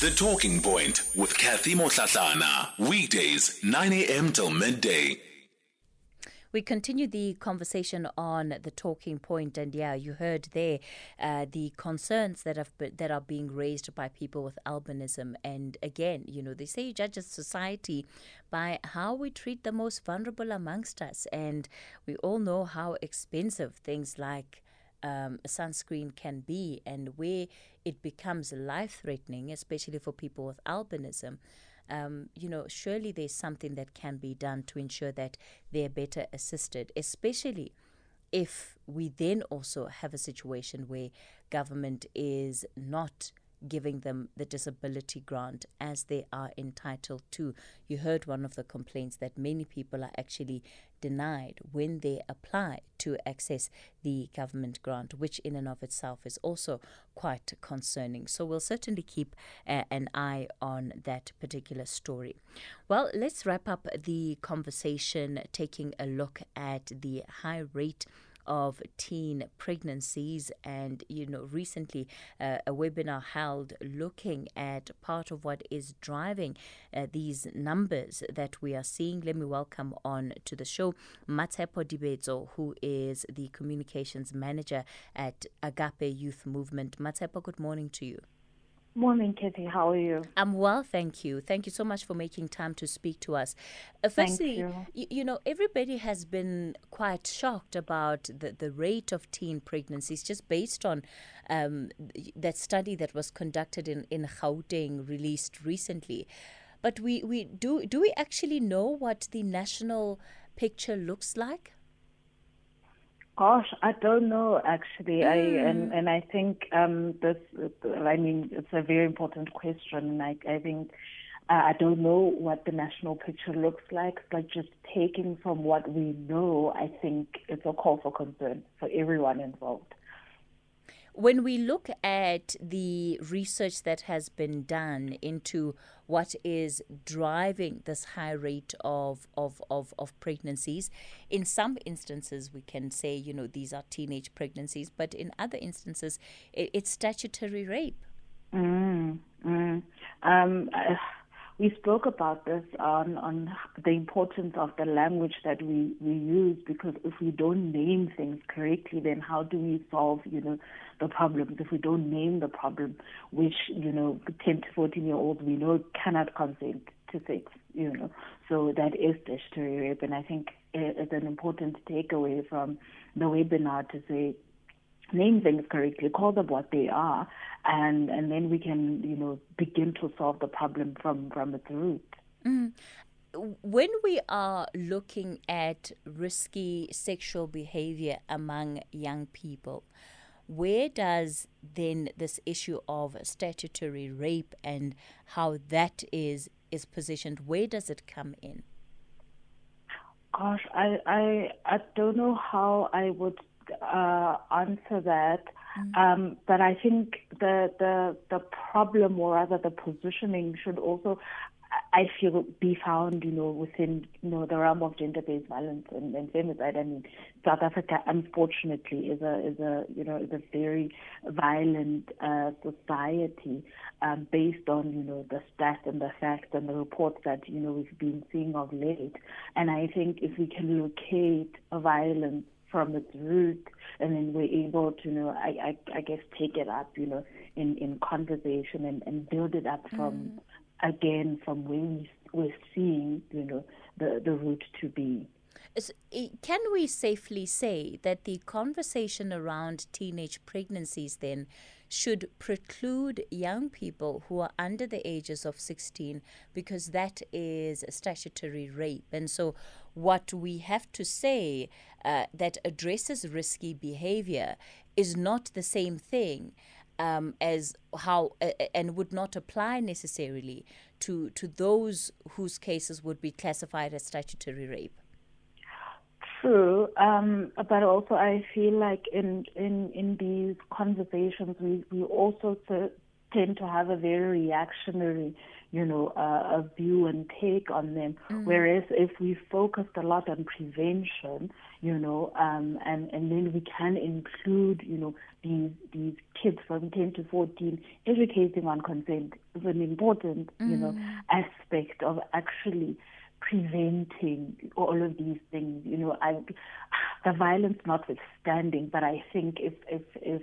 The Talking Point with Kathy Mohlahlana. Weekdays, 9 a.m. till midday. We continue the conversation on the talking point, and yeah, you heard there uh, the concerns that have be- that are being raised by people with albinism. And again, you know, they say you judge a society by how we treat the most vulnerable amongst us, and we all know how expensive things like um, sunscreen can be and where it becomes life threatening, especially for people with albinism. Um, you know, surely there's something that can be done to ensure that they're better assisted, especially if we then also have a situation where government is not giving them the disability grant as they are entitled to. You heard one of the complaints that many people are actually denied when they apply to access the government grant, which in and of itself is also quite concerning. So we'll certainly keep uh, an eye on that particular story. Well, let's wrap up the conversation taking a look at the high rate of teen pregnancies. And, you know, recently uh, a webinar held looking at part of what is driving uh, these numbers that we are seeing. Let me welcome on to the show Matshepo Dibetso, who is the communications manager at Agape Youth Movement. Matshepo, good morning to you. Morning, Kitty. How are you? I'm well, thank you. Thank you so much for making time to speak to us. Uh, firstly, you. y- you know, everybody has been quite shocked about the, the rate of teen pregnancies just based on um, that study that was conducted in, in Gauteng, released recently. But we, we do, do we actually know what the national picture looks like? Gosh, I don't know actually. I and and I think um, this. I mean, it's a very important question. Like I think uh, I don't know what the national picture looks like, but just taking from what we know, I think it's a call for concern for everyone involved. When we look at the research that has been done into what is driving this high rate of, of, of, of pregnancies, in some instances we can say, you know, these are teenage pregnancies, but in other instances it, it's statutory rape. Mm, mm. Um, uh, we spoke about this on, on the importance of the language that we, we use because if we don't name things correctly, then how do we solve, you know, the problems? If we don't name the problem, which, you know, 10 to 14 year olds we know cannot consent to sex, you know, so that is statutory rape. And I think eh, it's an important takeaway from the webinar to say, name things correctly, call them what they are, and and then we can you know begin to solve the problem from from its root. Mm. When we are looking at risky sexual behavior among young people, where does then this issue of statutory rape and how that is is positioned? Where does it come in? Gosh, I I I don't know how I would uh, answer that. Mm-hmm. Um, but I think the, the the problem, or rather the positioning, should also, I feel, be found, you know, within you know the realm of gender-based violence and, and femicide. I mean, South Africa, unfortunately, is a is a you know is a very violent uh, society, um, based on you know the stats and the facts and the reports that you know we've been seeing of late. And I think if we can locate a violence from its root, and then we're able to, you know, I, I, I guess take it up, you know, in, in conversation and, and build it up from, mm. again, from where we, we're seeing, you know, the, the root to be. Can we safely say that the conversation around teenage pregnancies then should preclude young people who are under the ages of 16 because that is statutory rape? And so, what we have to say uh, that addresses risky behavior is not the same thing. Um, as how uh, and would not apply necessarily to to those whose cases would be classified as statutory rape true, um, but also I feel like in in in these conversations we we also tend to have a very reactionary you know, uh, a view and take on them. Mm. Whereas if we focused a lot on prevention, you know, um, and and then we can include, you know, these these kids from 10 to 14, educating on consent is an important, mm. you know, mm. aspect of actually preventing all of these things. You know, I, the violence notwithstanding, but I think if if if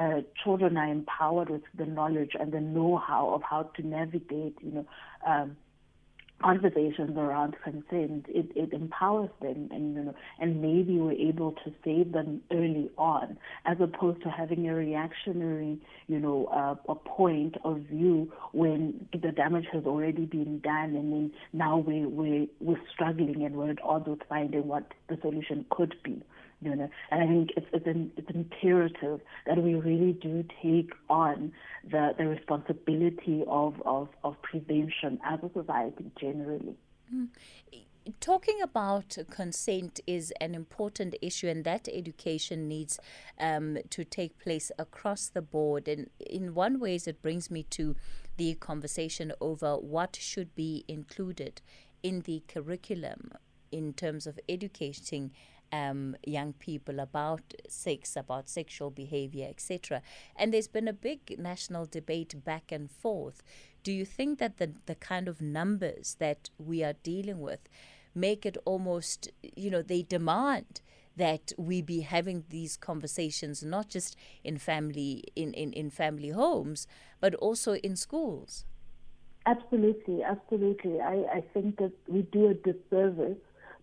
uh, children are empowered with the knowledge and the know-how of how to navigate, you know, um, conversations around consent. It, it empowers them, and you know, and maybe we're able to save them early on, as opposed to having a reactionary, you know, uh, a point of view when the damage has already been done, and then now we we we're struggling and we're at odds with finding what the solution could be you know. And I think it's it's, an, it's imperative that we really do take on the the responsibility of of, of prevention as a society generally. Mm. Talking about consent is an important issue, and that education needs um, to take place across the board. And in one ways, it brings me to the conversation over what should be included in the curriculum in terms of educating um, young people about sex, about sexual behavior, etc. And there's been a big national debate back and forth. Do you think that the, the kind of numbers that we are dealing with make it almost, you know, they demand that we be having these conversations not just in family in, in, in family homes, but also in schools? Absolutely, absolutely. I, I think that we do a disservice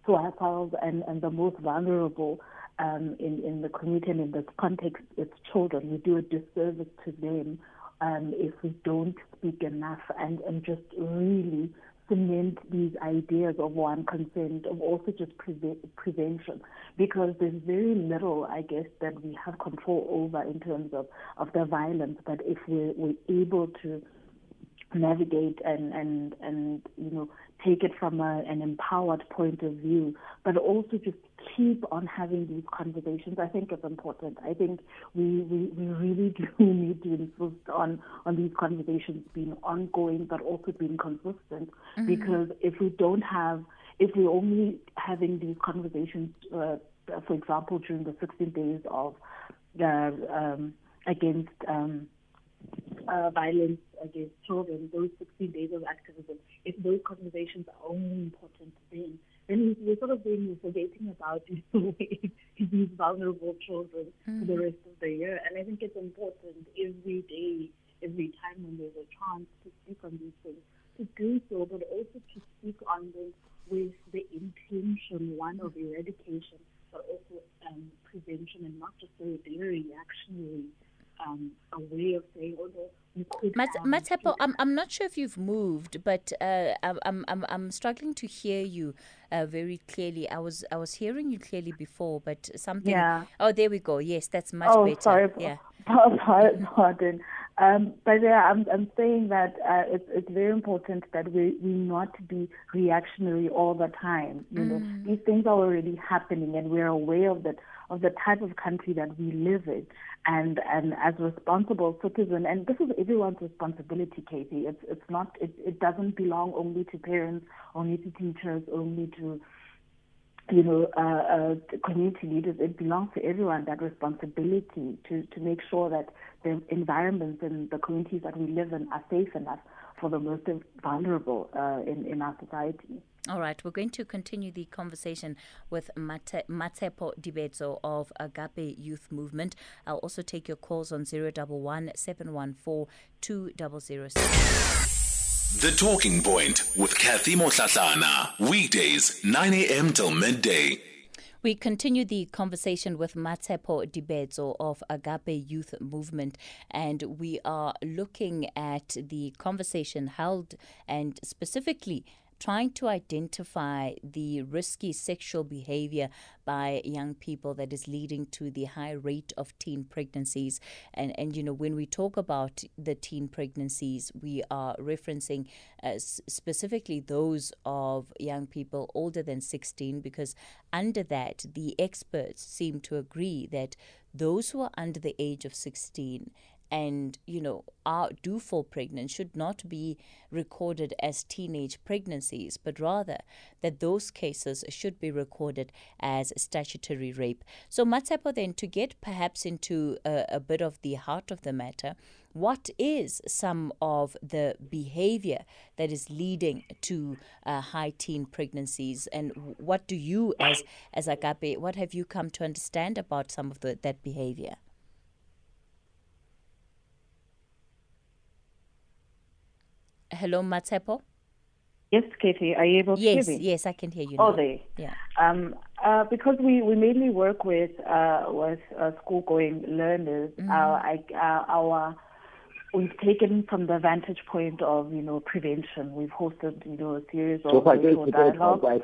to ourselves and, and the most vulnerable um, in, in the community and in this context, it's children. We do a disservice to them um, if we don't speak enough and, and just really cement these ideas of one consent, of also just pre- prevention, because there's very little, I guess, that we have control over in terms of, of the violence. But if we're, we're able to navigate and, and, and you know, take it from a, an empowered point of view, but also just keep on having these conversations. I think it's important. I think we, we, we really do need to insist on, on these conversations being ongoing, but also being consistent. Mm-hmm. Because if we don't have, if we're only having these conversations, uh, for example, during the 16 days of uh, um, against um, uh, violence against children, those 16 days of activism, those conversations are only important then, And we're sort of being forgetting about these vulnerable children mm-hmm. for the mm-hmm. rest of the year. And I think it's important every day, every time when there's a chance to speak on these things, to do so, but also to speak on them with the intention, one of eradication, but also um, prevention and not just a very reactionary um, a way of saying, oh no, you could. Mat- Matshepo, I'm, I'm not sure if you've moved, but uh, I'm, I'm, I'm struggling to hear you uh, very clearly. I was I was hearing you clearly before, but something. Yeah. Oh, there we go. Yes, that's much oh, better. Sorry. Yeah. Pardon. Um, but yeah, I'm, I'm saying that uh, it's, it's very important that we, we not be reactionary all the time. You mm. know, these things are already happening, and we're aware of that of the type of country that we live in and and as responsible citizen and this is everyone's responsibility Katie it's it's not it, it doesn't belong only to parents only to teachers only to you know uh, uh, community leaders it belongs to everyone that responsibility to to make sure that the environments and the communities that we live in are safe enough for the most vulnerable uh, in in our society all right, we're going to continue the conversation with Mate, Matshepo Dibetso of Agape Youth Movement. I'll also take your calls on 011 714 2006. The Talking Point with Kathy Mohlahlana. Weekdays, 9 a.m. till midday. We continue the conversation with Matshepo Dibetso of Agape Youth Movement, and we are looking at the conversation held and specifically trying to identify the risky sexual behavior by young people that is leading to the high rate of teen pregnancies. And, and you know, when we talk about the teen pregnancies, we are referencing uh, specifically those of young people older than 16, because under that, the experts seem to agree that those who are under the age of 16 and you know are do fall pregnant should not be recorded as teenage pregnancies but rather that those cases should be recorded as statutory rape. So Matshepo then to get perhaps into a, a bit of the heart of the matter what is some of the behavior that is leading to uh, high teen pregnancies? And what do you as as agape what have you come to understand about some of the, that behavior Hello, Matshepo. Yes, Katie, are you able to yes, hear me? Yes, I can hear you. Oh, now. there. Yeah. Um, uh, because we, we mainly work with uh, with uh, school going learners. Mm-hmm. I, uh, our we've taken from the vantage point of you know prevention. We've hosted you know a series of so virtual dialogues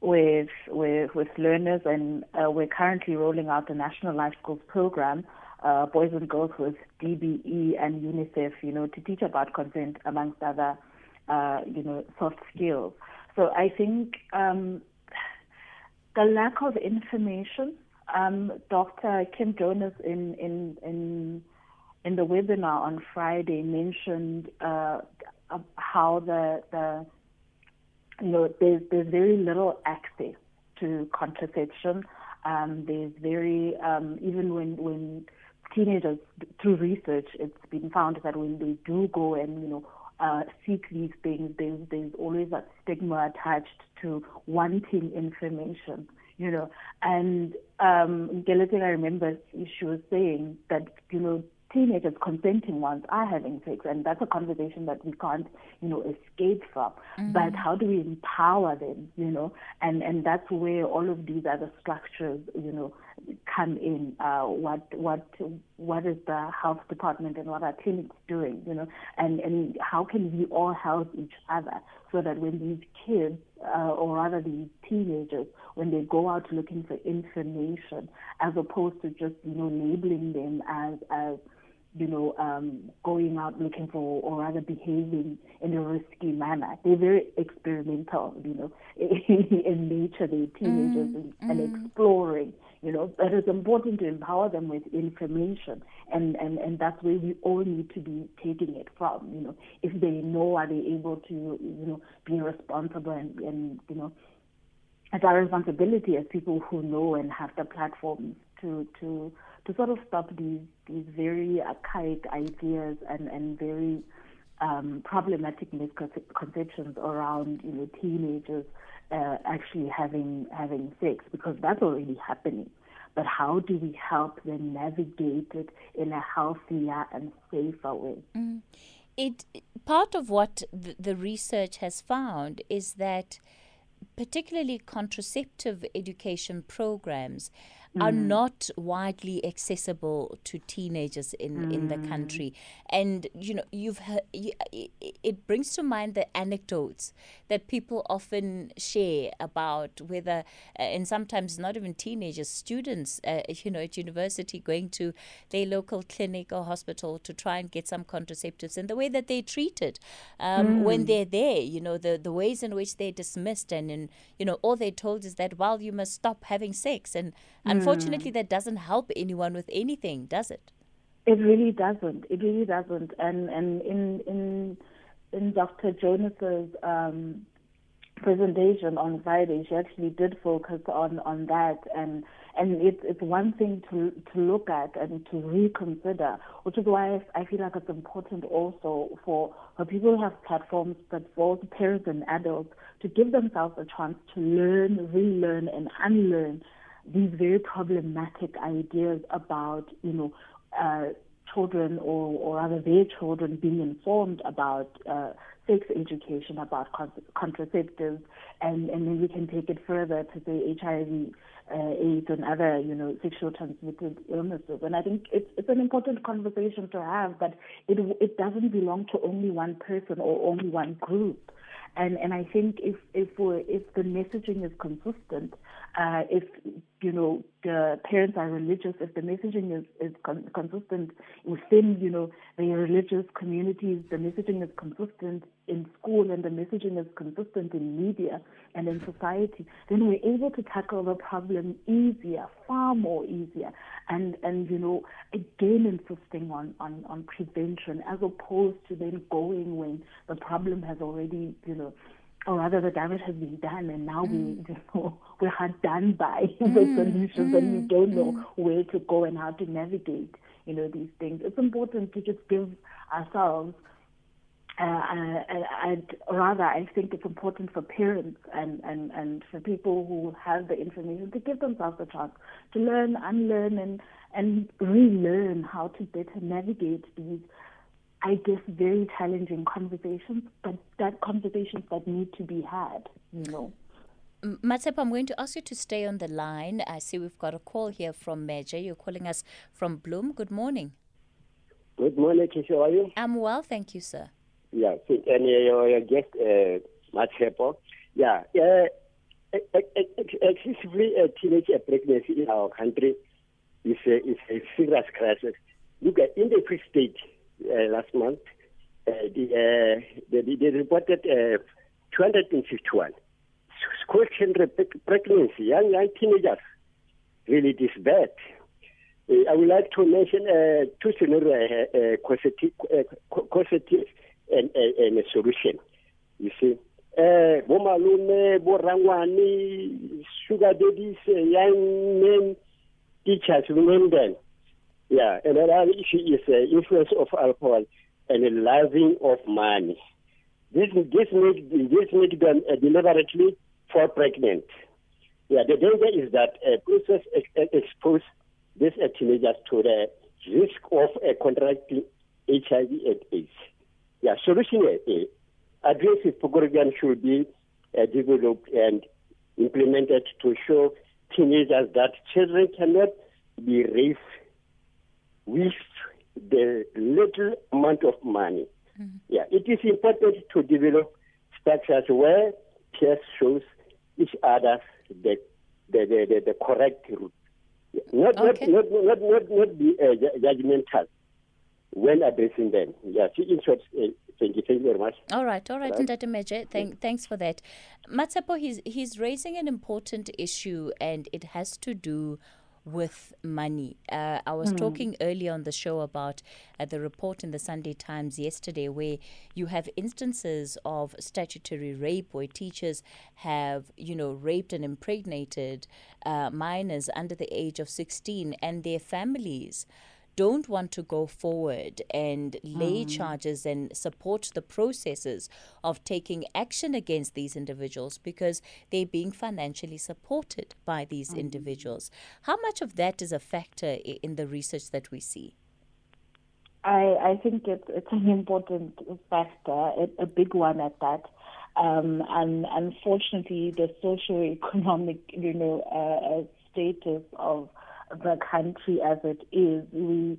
with with with learners, and uh, we're currently rolling out the National Life Skills program uh, boys and girls with DBE and UNICEF, you know, to teach about consent amongst other, uh, you know, soft skills. So I think um, the lack of information. Um, Dr. Kim Jonas in in in in the webinar on Friday mentioned uh, how the the you know there's there's very little access to contraception. Um, there's very um, even when when teenagers, through research, it's been found that when they do go and, you know, uh, seek these things, there's, there's always that stigma attached to wanting information, you know. And um, I remember she was saying that, you know, teenagers consenting ones are having sex, and that's a conversation that we can't, you know, escape from. Mm-hmm. But how do we empower them, you know? And and that's where all of these other structures, you know, come in. Uh, what what what is the health department and what are clinics doing, you know? And and how can we all help each other so that when these kids, uh, or rather these teenagers, when they go out looking for information, as opposed to just you know labeling them as as you know, um, going out looking for or rather behaving in a risky manner. They're very experimental, you know, in nature. They're teenagers mm, and, and mm. exploring, you know. But it's important to empower them with information, and, and, and that's where we all need to be taking it from, you know. If they know, are they able to, you know, be responsible and, and you know, it's our responsibility as people who know and have the platforms to to to sort of stop these these very archaic ideas and and very um, problematic misconceptions around you know teenagers uh, actually having having sex because that's already happening. But how do we help them navigate it in a healthier and safer way? Mm. It part of what the, the research has found is that particularly contraceptive education programs mm. are not widely accessible to teenagers in, mm. in the mm. country. And, you know, you've heard, it brings to mind the anecdotes that people often share about whether, uh, and sometimes not even teenagers, students, uh, you know, at university going to their local clinic or hospital to try and get some contraceptives and the way that they're treated um, mm. when they're there, you know, the, the ways in which they're dismissed and, and, you know, all they're told is that, well, you must stop having sex. And, mm unfortunately, that doesn't help anyone with anything, does it? It really doesn't. It really doesn't. And and in in in Dr. Jonas's um, presentation on Friday, she actually did focus on on that, and and it's it's one thing to to look at and to reconsider, which is why I feel like it's important also for for people who have platforms, but for parents and adults to give themselves a chance to learn, relearn, and unlearn these very problematic ideas about, you know, uh, children or, or rather their children being informed about uh, sex education, about con- contraceptives, and, and then we can take it further to say HIV, uh, AIDS, and other, you know, sexual transmitted illnesses. And I think it's, it's an important conversation to have, but it, it doesn't belong to only one person or only one group. And and I think if if if the messaging is consistent, uh, if you know the parents are religious, if the messaging is is con- consistent within you know the religious communities, the messaging is consistent in school and the messaging is consistent in media and in society, then we're able to tackle the problem easier, far more easier. And, and you know, again insisting on, on, on prevention as opposed to then going when the problem has already, you know, or rather the damage has been done and now mm. we you know we're hard done by mm. the solutions mm. and we mm. don't know mm. where to go and how to navigate you know these things it's important to just give ourselves uh, uh and rather, I think it's important for parents and, and, and for people who have the information to give themselves a chance to learn, unlearn, and, and relearn how to better navigate these I guess, very challenging conversations, but that conversations that need to be had, you know. Matshepo, I'm going to ask you to stay on the line. I see we've got a call here from Major. You're calling us from Bloem. Good morning. Good morning, Kisha. How are you? I'm well, thank you, sir. Yeah, and your, your guest, uh, Matshepo. Yeah, uh, excessively uh, teenage pregnancy in our country is a, is a serious crisis. Look at in the Free State, uh, last month, uh, the, uh, the, they reported 251 school children pregnancy, young, young teenagers. Really, this bad. Uh, I would like to mention uh, two scenarios, uh, causative and, a solution. You see, uh, bo malome, bo rangwane, sugar daddies, young men, teachers, women, yeah, and another issue is the influence of alcohol and the loving of money. This this make this make them uh, deliberately fall pregnant. Yeah, the danger is that uh, process ex- expose these uh, teenagers to the risk of uh, contracting HIV and AIDS. Yeah, solution uh, aggressive program should be uh, developed and implemented to show teenagers that children cannot be raised with the little amount of money. Mm-hmm. Yeah, it is important to develop structures where peers shows each other the the, the, the, the correct route. Not, okay. not, not, not, not, not be uh, judgmental when addressing them. Yeah, in short, uh, thank you, thank you very much. All right, all right, all right. Ndate Meje, thank, thanks for that. Matshepo, he's, he's raising an important issue and it has to do with money. Uh, I was mm. talking earlier on the show about uh, the report in the Sunday Times yesterday where you have instances of statutory rape where teachers have, you know, raped and impregnated uh, minors under the age of 16 and their families don't want to go forward and lay mm. charges and support the processes of taking action against these individuals because they're being financially supported by these mm. individuals. How much of that is a factor in the research that we see? I, I think it's, it's an important factor, a big one at that. Um, and unfortunately, the socio-economic, you know, uh, uh status of the country as it is, we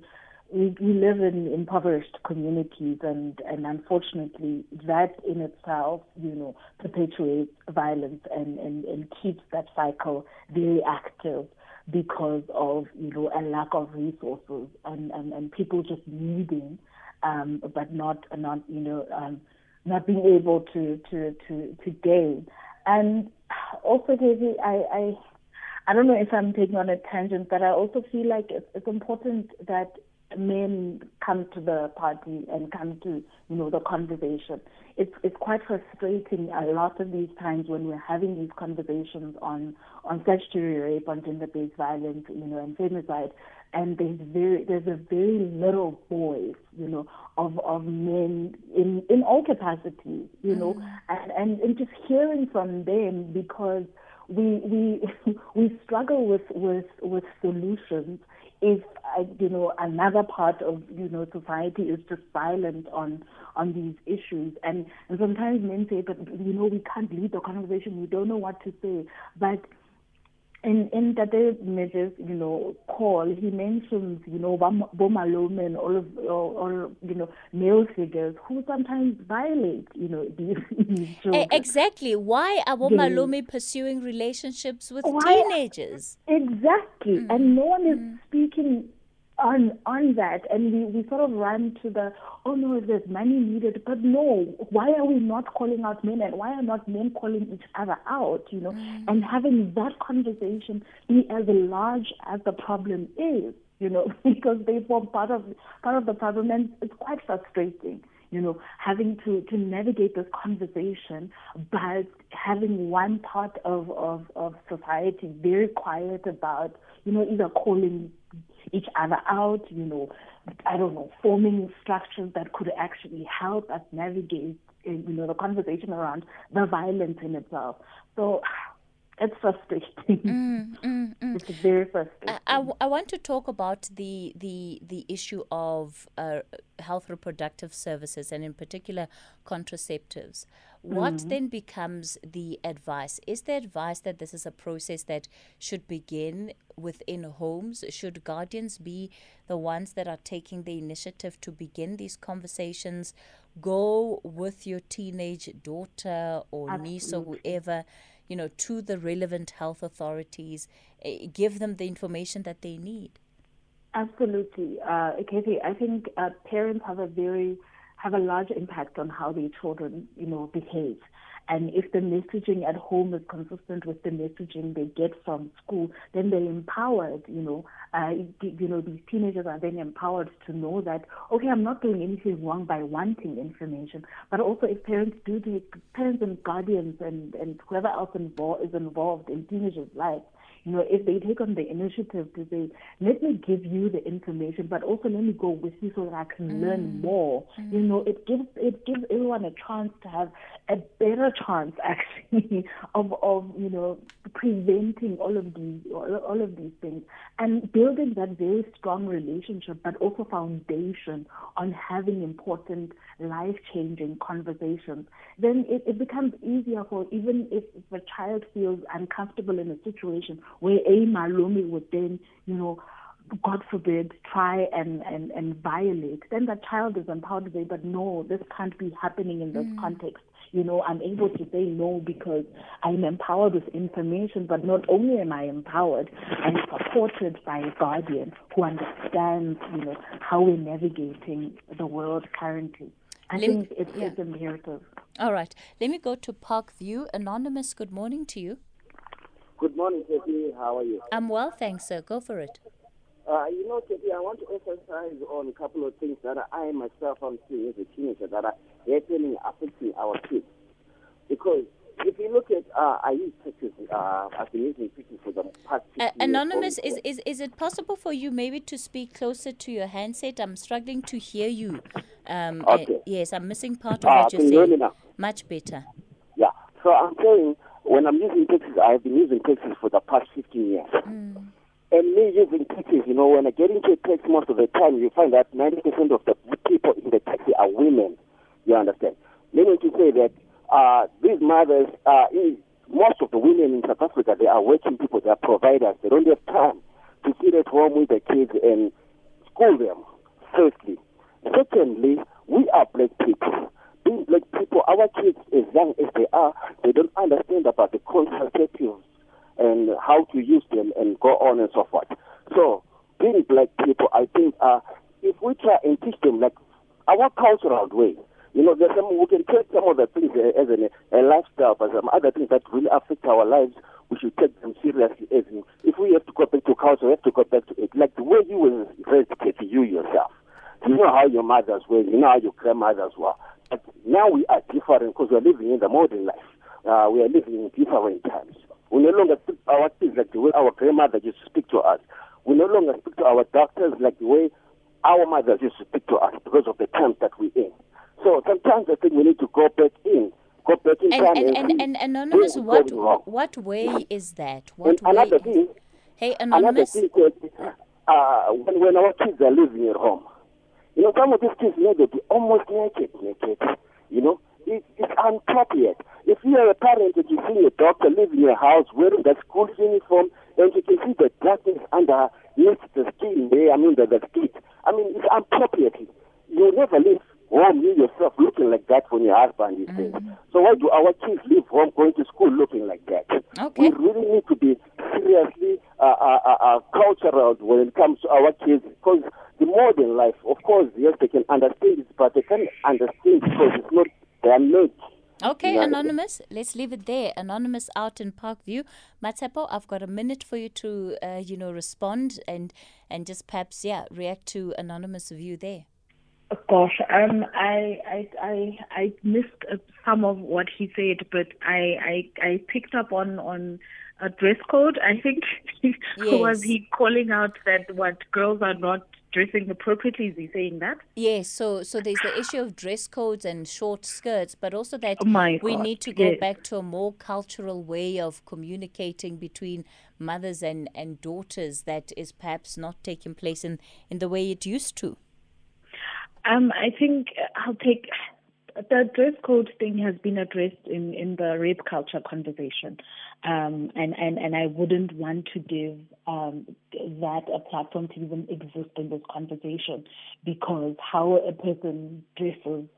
we, we live in impoverished communities, and, and unfortunately, that in itself, you know, perpetuates violence and, and, and keeps that cycle very active because of you know a lack of resources and, and, and people just needing, um, but not not you know um, not being able to to to to gain. And also, Daisy, I, I I don't know if I'm taking on a tangent, but I also feel like it's, it's important that men come to the party and come to you know the conversation. It's it's quite frustrating a lot of these times when we're having these conversations on on statutory rape, on gender-based violence, you know, and femicide, and there's very there's a very little voice, you know, of of men in in all capacities, you know, mm. and, and and just hearing from them because we we we struggle with with with solutions if uh, you know another part of you know society is just silent on on these issues. And and sometimes men say but you know we can't lead the conversation. We don't know what to say. But in in Tate Meje's, you know, call, he mentions, you know, Bomalome and all of, all, all, you know, male figures who sometimes violate, you know, these, these children. Exactly. Why are Bomalome pursuing relationships with Why? teenagers? Exactly. Mm. And no one is mm. speaking on on that. And we, we sort of run to the oh no there's money needed. But no why are we not calling out men? And why are not men calling each other out you know? Mm. and having that conversation be as large as the problem is you know because they form part of part of the problem. And it's quite frustrating you know, having to, to navigate this conversation, but having one part of, of, of society very quiet about, you know, either calling each other out, you know, I don't know, forming structures that could actually help us navigate, eh, you know, the conversation around the violence in itself. So it's frustrating. Mm, mm, mm. It's very frustrating. I, I, I, want to talk about the the the issue of uh, health reproductive services and in particular contraceptives. What mm-hmm. then becomes the advice? Is the advice that this is a process that should begin within homes? Should guardians be the ones that are taking the initiative to begin these conversations? Go with your teenage daughter or Absolutely. niece or whoever you know, to the relevant health authorities, uh, give them the information that they need. Absolutely, uh, Kathy. I think uh, parents have a very have a large impact on how their children, you know, behave. And if the messaging at home is consistent with the messaging they get from school, then they're empowered, you know. Uh, you know, these teenagers are then empowered to know that, okay, I'm not doing anything wrong by wanting information. But also if parents do the, parents and guardians and, and whoever else involved, is involved in teenagers' lives, you know, if they take on the initiative to say, let me give you the information, but also let me go with you so that I can mm. learn more. Mm. You know, it gives it gives everyone a chance to have a better chance actually of of you know preventing all of these all, of these things and building that very strong relationship, but also foundation on having important life changing conversations. Then it, it becomes easier for even if, if a child feels uncomfortable in a situation where a malumi would then, you know, God forbid, try and, and, and violate, then the child is empowered to say, but no, this can't be happening in this mm. context. You know, I'm able to say no because I'm empowered with information, but not only am I empowered, I'm supported by a guardian who understands, you know, how we're navigating the world currently. I Let think it's, yeah. it's imperative. All right. Let me go to Parkview. Anonymous, good morning to you. Good morning, Katie. How are you? I'm well, thanks, sir. Go for it. Uh, you know, Katie, I want to emphasize on a couple of things that I myself am seeing as a teenager that are happening, affecting our kids. Because if you look at, uh, I use pictures, uh, I've been using pictures for the past. Uh, anonymous, is, is, is it possible for you maybe to speak closer to your handset? I'm struggling to hear you. Um, okay. yes, I'm missing part of uh, what you're saying. Much better. Yeah. So I'm saying when I'm using taxis, I've been using taxis for the past 15 years. Mm. And me using taxis, you know, when I get into a taxi most of the time, you find that 90% of the people in the taxi are women. You understand? Meaning to say that uh, these mothers, uh, most of the women in South Africa, they are working people, they are providers. They don't have time to sit at home with the kids and school them, firstly. Secondly, we are black people being black people, our kids, as young as they are, they don't understand about the contraceptives and how to use them and go on and so forth. So, being black people, I think, uh, if we try and teach them like our cultural way, you know, there's some, we can take some of the things as an, a lifestyle, but some other things that really affect our lives, we should take them seriously. As in, if we have to go back to culture, we have to go back to it. Like the way you were raised, you yourself. You know how your mothers were, you know how your grandmothers were. But now we are different because we are living in the modern life. Uh, we are living in different times. We no longer speak to our kids like the way our grandmother used to speak to us. We no longer speak to our doctors like the way our mothers used to speak to us because of the times that we're in. So sometimes I think we need to go back in, go back in and, time and, and, and, anonymous, what what way is that? What and another thing, hey anonymous, another thing, uh, when when our kids are living at home, you know, some of these kids may be almost naked, naked. You know, it, it's inappropriate. If you are a parent and you see a doctor live in your house wearing that school uniform, and you can see the darkness underneath the skin there, I mean, the, the skin, I mean, it's inappropriate. You never live home, you yourself, looking like that when your husband is mm-hmm. there. So why do our kids live home going to school looking like that? Okay. We really need to be seriously uh, uh, uh, uh, cultural when it comes to our kids because the modern life, of course, yes, they can understand it, but they can't understand because it's not their nature. Okay, Yeah. Anonymous, let's leave it there. Anonymous out in Parkview. Matshepo, I've got a minute for you to, uh, you know, respond and and just perhaps, yeah, react to Anonymous' view there. Gosh, um, I, I, I, I missed uh, some of what he said, but I, I, I picked up on on a dress code. I think was he calling out that what girls are not dressing appropriately? Is he saying that? Yes, so so there's the issue of dress codes and short skirts, but also that Oh we need to go yes. back to a more cultural way of communicating between mothers and, and daughters that is perhaps not taking place in, in the way it used to. Um, I think I'll take the dress code thing has been addressed in, in the rape culture conversation, um, and, and, and I wouldn't want to give um, that a platform to even exist in this conversation because how a person dresses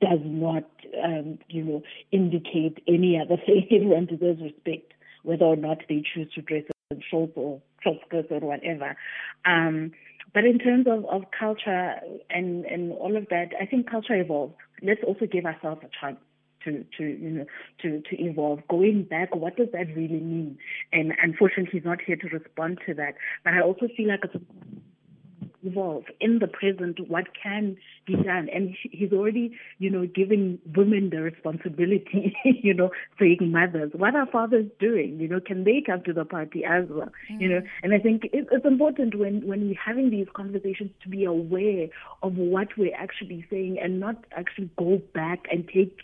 does not, um, you know, indicate any other thing. Everyone deserves respect, whether or not they choose to dress in shorts or short skirts or whatever. Um, but in terms of, of culture and, and all of that, I think culture evolves. Let's also give ourselves a chance to, to you know to, to evolve. Going back, what does that really mean? And unfortunately he's not here to respond to that. But I also feel like it's a evolve. In the present what can be done? And he's already you know giving women the responsibility you know being mothers what are fathers doing? You know can they come to the party as well? You know mm. and i think it, it's important when when we're having these conversations to be aware of what we're actually saying and not actually go back and take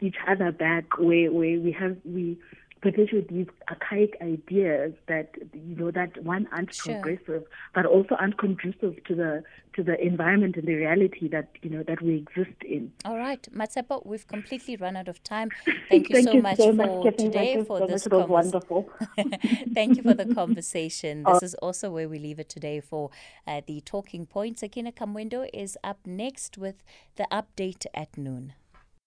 each other back where where we have we perpetuate these archaic ideas that you know that one aren't Sure. progressive but also aren't conducive to the to the environment and the reality that you know that we exist in. All right, Matshepo, we've completely run out of time. Thank you Thank so you much so for much, Kathy. today, for so this much. It was convers- wonderful. Thank you for the conversation. This is also where we leave it today for uh, the talking points. Akina Kamwendo is up next with the update at noon.